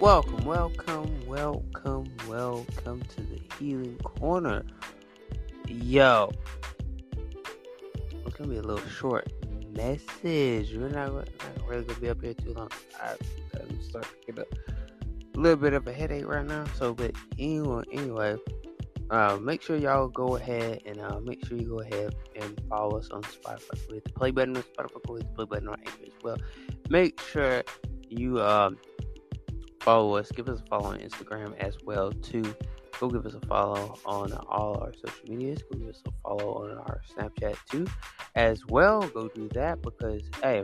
Welcome, welcome, welcome, welcome to the Healing Corner. Yo, it's gonna be a little short message. We're not, not really gonna be up here too long. I'm starting to get a little bit of a headache right now. So, but anyway, anyway, uh, make sure y'all go ahead and uh, make sure you go ahead and follow us on Spotify. We hit the play button on Spotify. We hit the play button on Anchor as well. Make sure you um follow us. Give us a follow on Instagram as well too. Go give us a follow on all our social medias. Go give us a follow on our Snapchat too, as well. Go do that because hey,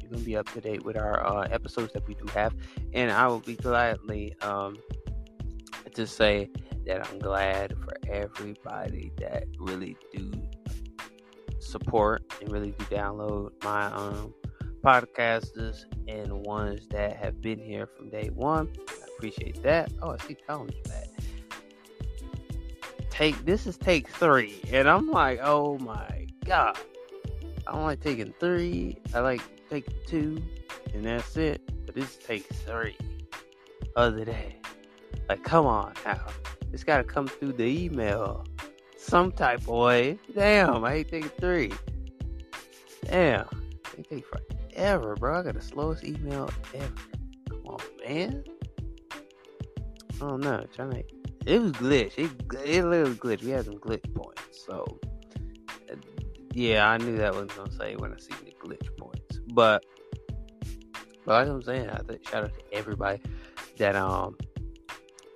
you're gonna be up to date with our uh, episodes that we do have, and I will be gladly um, to say that I'm glad for everybody that really do support and really do download my um podcasters and ones that have been here from day one. I appreciate that. Oh, I see Tom's back. Take this is take three, and I'm like, oh my god. I don't like taking three. I like taking two, and that's it. But this take three other day. Like, come on now. It's got to come through the email some type of way. Damn, I hate taking three. Damn, they take forever ever, bro. I got the slowest email ever. Come on, man. I don't know. Trying to, it was glitch. It it literally glitch. We had some glitch points. So uh, yeah, I knew that was gonna say when I see the glitch points. But but like I'm saying, I think shout out to everybody that um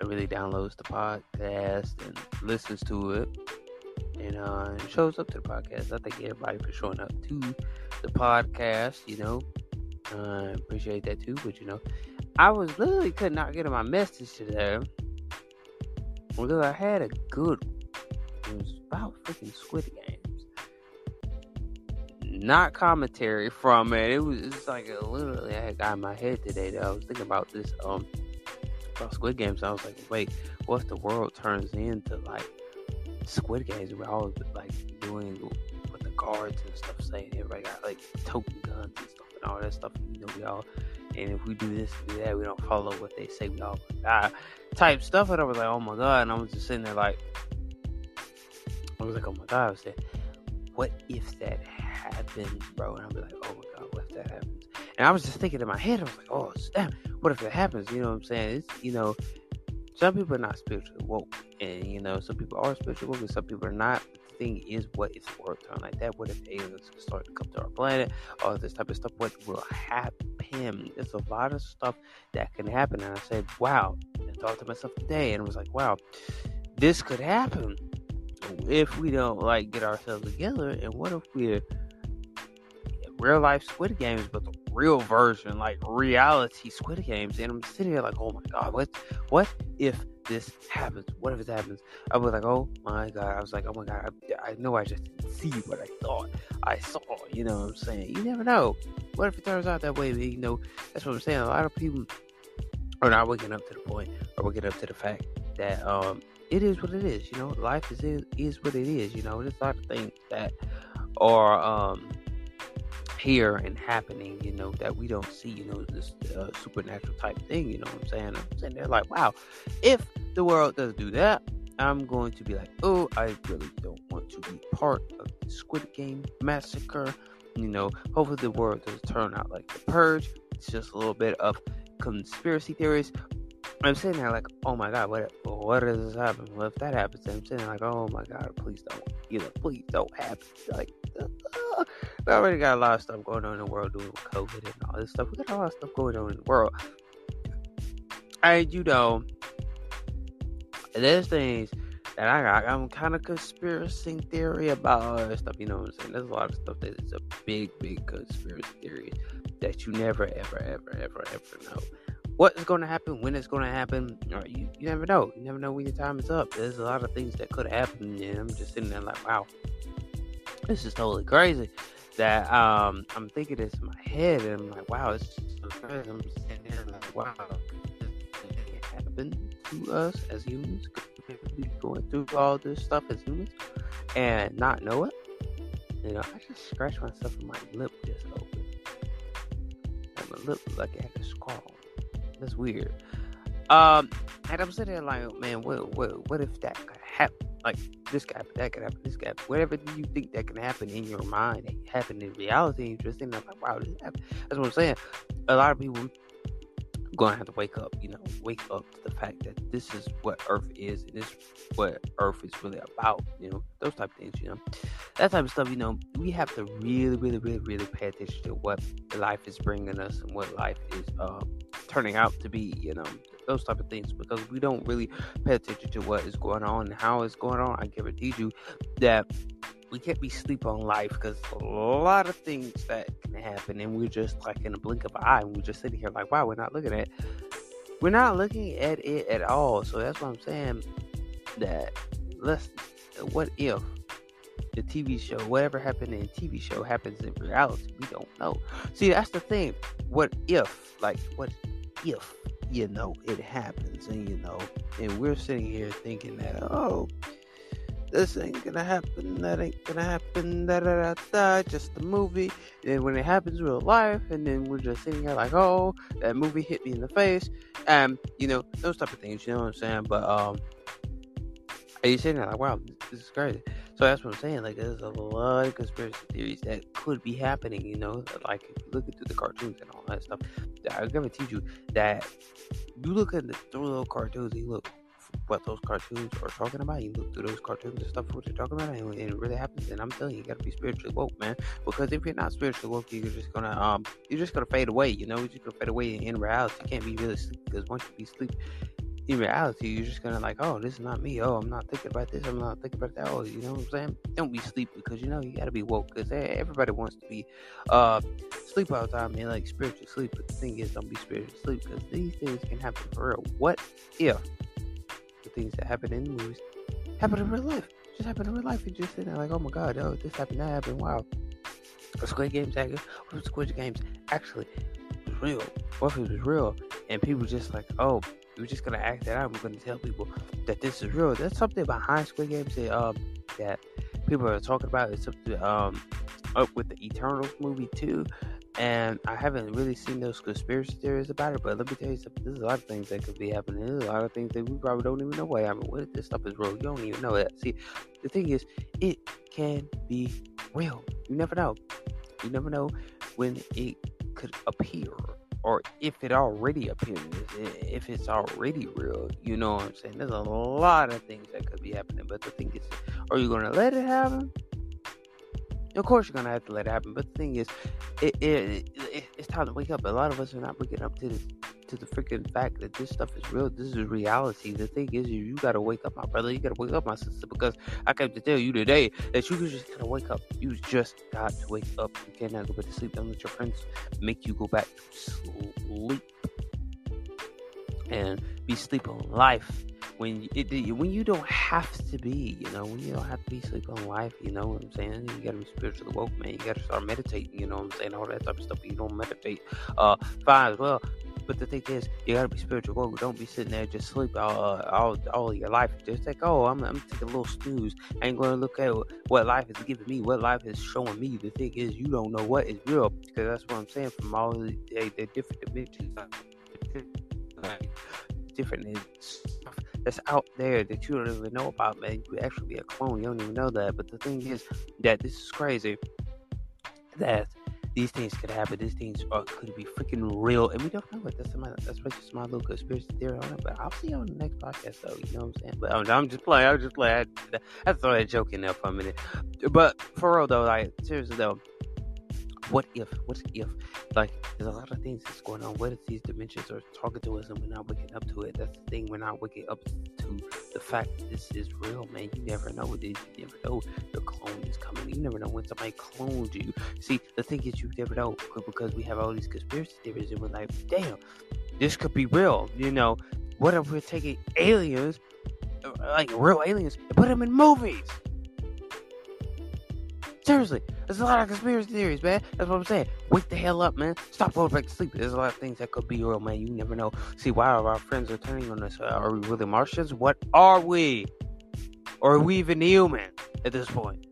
really downloads the podcast and listens to it and uh, shows up to the podcast. I thank everybody for showing up to the podcast. You know, uh, appreciate that too. But you know, I was literally could not get in my message today because I had a good. It was about freaking Squid Games, not commentary from it. It was it's like literally I had got in my head today that I was thinking about this um about Squid Games. I was like, wait, what if the world turns into like Squid Games? We're all like doing with the guards and stuff saying everybody got like token guns and stuff and all that stuff. You know, we all, and if we do this and do that, we don't follow what they say, we all die type stuff. And I was like, oh my god. And I was just sitting there like, I was like, oh my god. I was saying, what if that happens, bro? And I'll be like, oh my god, what if that happens? And I was just thinking in my head, I was like, oh, damn, what if it happens? You know what I'm saying? It's, you know, some people are not spiritually woke, and you know, some people are spiritually woke, and some people are not The thing is what is worked on like that. What if aliens start to come to our planet? All this type of stuff. What will happen? There's a lot of stuff that can happen. And I said, wow. I thought to myself today and was like, wow, this could happen if we don't like get ourselves together. And what if we're real life Squid Games, but the real version, like reality Squid Games? And I'm sitting there like, oh my god, what? What if this happens? What if this happens? I was like, oh my god. I was like, oh my god. I, I know I just see what I thought I saw. You know what I'm saying? You never know. What if it turns out that way? You know, that's what I'm saying. A lot of people are not waking up to the point or waking up to the fact that um it is what it is. You know, life is is what it is. You know, there's a lot of things that are um here and happening, you know, that we don't see, you know, this uh, supernatural type thing, you know what I'm saying? I'm saying they're like, wow, if the world does do that, I'm going to be like, oh, I really don't want to be part of the Squid Game massacre. You know, hopefully the world does turn out like the Purge. It's just a little bit of conspiracy theories. I'm sitting there like, oh my god, what what does this happen? What if that happens? I'm sitting there like, oh my god, please don't, you know, please don't happen. Like, uh, we already got a lot of stuff going on in the world doing COVID and all this stuff. We got a lot of stuff going on in the world. And you know, there's things that I got. I'm kind of conspiracy theory about all that stuff. You know what I'm saying? There's a lot of stuff that is a big, big conspiracy theory that you never, ever, ever, ever, ever know. what is going to happen, when it's going to happen, you, you never know. You never know when your time is up. There's a lot of things that could happen, and I'm just sitting there like, wow, this is totally crazy. That um, I'm thinking this in my head, and I'm like, wow, it's so crazy. I'm sitting there like, wow, this happen to us as humans? Be going through all this stuff as humans and not know it? You know, I just scratched myself and my lip just open. And my lip like it had a scar That's weird. Um, and I'm sitting there like, man, what, what, what if that? Like this guy, that could happen, this guy, whatever you think that can happen in your mind, it happened in reality, you're just thinking like, wow, this happened. That's what I'm saying. A lot of people gonna have to wake up, you know, wake up to the fact that this is what Earth is and this is what Earth is really about, you know, those type of things, you know. That type of stuff, you know, we have to really, really, really, really pay attention to what life is bringing us and what life is uh, turning out to be, you know, those type of things because we don't really pay attention to what is going on and how it's going on. I guarantee you that we can't be sleep on life because a lot of things that can happen and we're just like in a blink of an eye and we're just sitting here like wow we're not looking at we're not looking at it at all. So that's what i'm saying that let's what if the tv show whatever happened in tv show happens in reality? We don't know. See that's the thing. What if like what if you know it happens and you know and we're sitting here thinking that oh this ain't gonna happen, that ain't gonna happen, da da da da, just a movie. And when it happens real life, and then we're just sitting here like, oh, that movie hit me in the face, and you know, those type of things, you know what I'm saying? But, um, are you sitting there like, wow, this is crazy? So that's what I'm saying. Like, there's a lot of conspiracy theories that could be happening, you know, like looking into the cartoons and all that stuff. I'm gonna teach you that you look at the little cartoons, you look what those cartoons are talking about. You look through those cartoons and stuff, for what they're talking about, and, and it really happens. And I'm telling you, you gotta be spiritually woke, man. Because if you're not spiritually woke, you're just gonna um, you're just gonna fade away. You know, you're just gonna fade away in reality. You can't be really sleep because once you be sleep in reality, you're just gonna like, oh, this is not me. Oh, I'm not thinking about this. I'm not thinking about that. Oh, you know what I'm saying? Don't be sleep because you know you gotta be woke because everybody wants to be uh sleep all the time and like spiritual sleep. But the thing is, don't be spiritual sleep because these things can happen for real. What if the things that happen in the movies happen in real life. Just happen in real life. And just sitting there like, oh my god, oh this happened, that happened. Wow. A Squid Games if Squid Games actually was real? What if it was real? And people just like, oh, we're just gonna act that out. We're gonna tell people that this is real. There's something behind Squid Games that um that people are talking about. It's something um up with the Eternals movie too. And I haven't really seen those conspiracy theories about it, but let me tell you something. There's a lot of things that could be happening. There's a lot of things that we probably don't even know what happened. What if this stuff is real? You don't even know that. See, the thing is, it can be real. You never know. You never know when it could appear or if it already appears, if it's already real, you know what I'm saying? There's a lot of things that could be happening, but the thing is, are you gonna let it happen? Of course, you're gonna have to let it happen. But the thing is, it, it, it, it's time to wake up. A lot of us are not waking up to this, to the freaking fact that this stuff is real. This is reality. The thing is, you, you gotta wake up, my brother. You gotta wake up, my sister, because I came to tell you today that you just gotta wake up. You just got to wake up. You cannot go back to sleep. Don't let your friends make you go back to sleep and be sleep on life when it, when you don't have to be, you know, when you don't have to be sleep on life, you know what I'm saying? You gotta be spiritually woke, man. You gotta start meditating, you know what I'm saying? All that type of stuff. You don't meditate, uh, fine as well. But the thing is, you gotta be spiritual woke. Don't be sitting there just sleep all uh, all all your life. Just like, oh, I'm I'm taking a little snooze. I ain't gonna look at what life is giving me, what life is showing me. The thing is, you don't know what is real because that's what I'm saying. From all the, the, the different dimensions, like, different stuff that's out there that you don't even know about, man. You actually be a clone. You don't even know that. But the thing is that this is crazy. That these things could happen. These things are, could be freaking real, and we don't know it. That's my that's just my little conspiracy theory on it. But I'll see you on the next podcast, though. You know what I'm saying? But I'm, I'm just playing. I'm just playing. I, thought I throw that joke in there for a minute. But for real though, like seriously though, what if? What if? Like, there's a lot of things that's going on. What if these dimensions are talking to us and we're not waking up to it? That's the thing. We're not waking up to the fact that this is real, man. You never know. You never know your clone is coming. You never know when somebody cloned you. See, the thing is, you never know because we have all these conspiracy theories and we're like, damn, this could be real. You know, what if we're taking aliens, uh, like real aliens, and put them in movies? Seriously, there's a lot of conspiracy theories, man. That's what I'm saying. Wake the hell up, man. Stop going back to sleep. There's a lot of things that could be real, man. You never know. See, why are our friends are turning on us? Are we really Martians? What are we? Or are we even human at this point?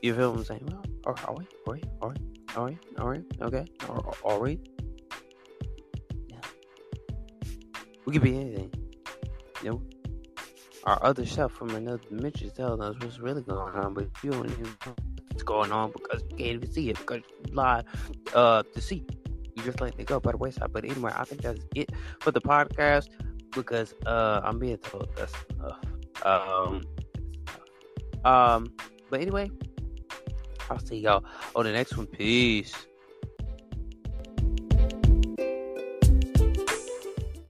You feel what I'm saying? Well, are, are we? Are we? Are we? Are we? Are we? Okay. Are, are we? Yeah. We could be anything. You know? Our other self from another dimension telling us what's really going on, but you don't even know what's going on because you can't even see it because you lie uh, to see. You just let it go by the wayside. But anyway, I think that's it for the podcast because uh, I'm being told that's enough. Um, um, but anyway, I'll see y'all on the next one. Peace.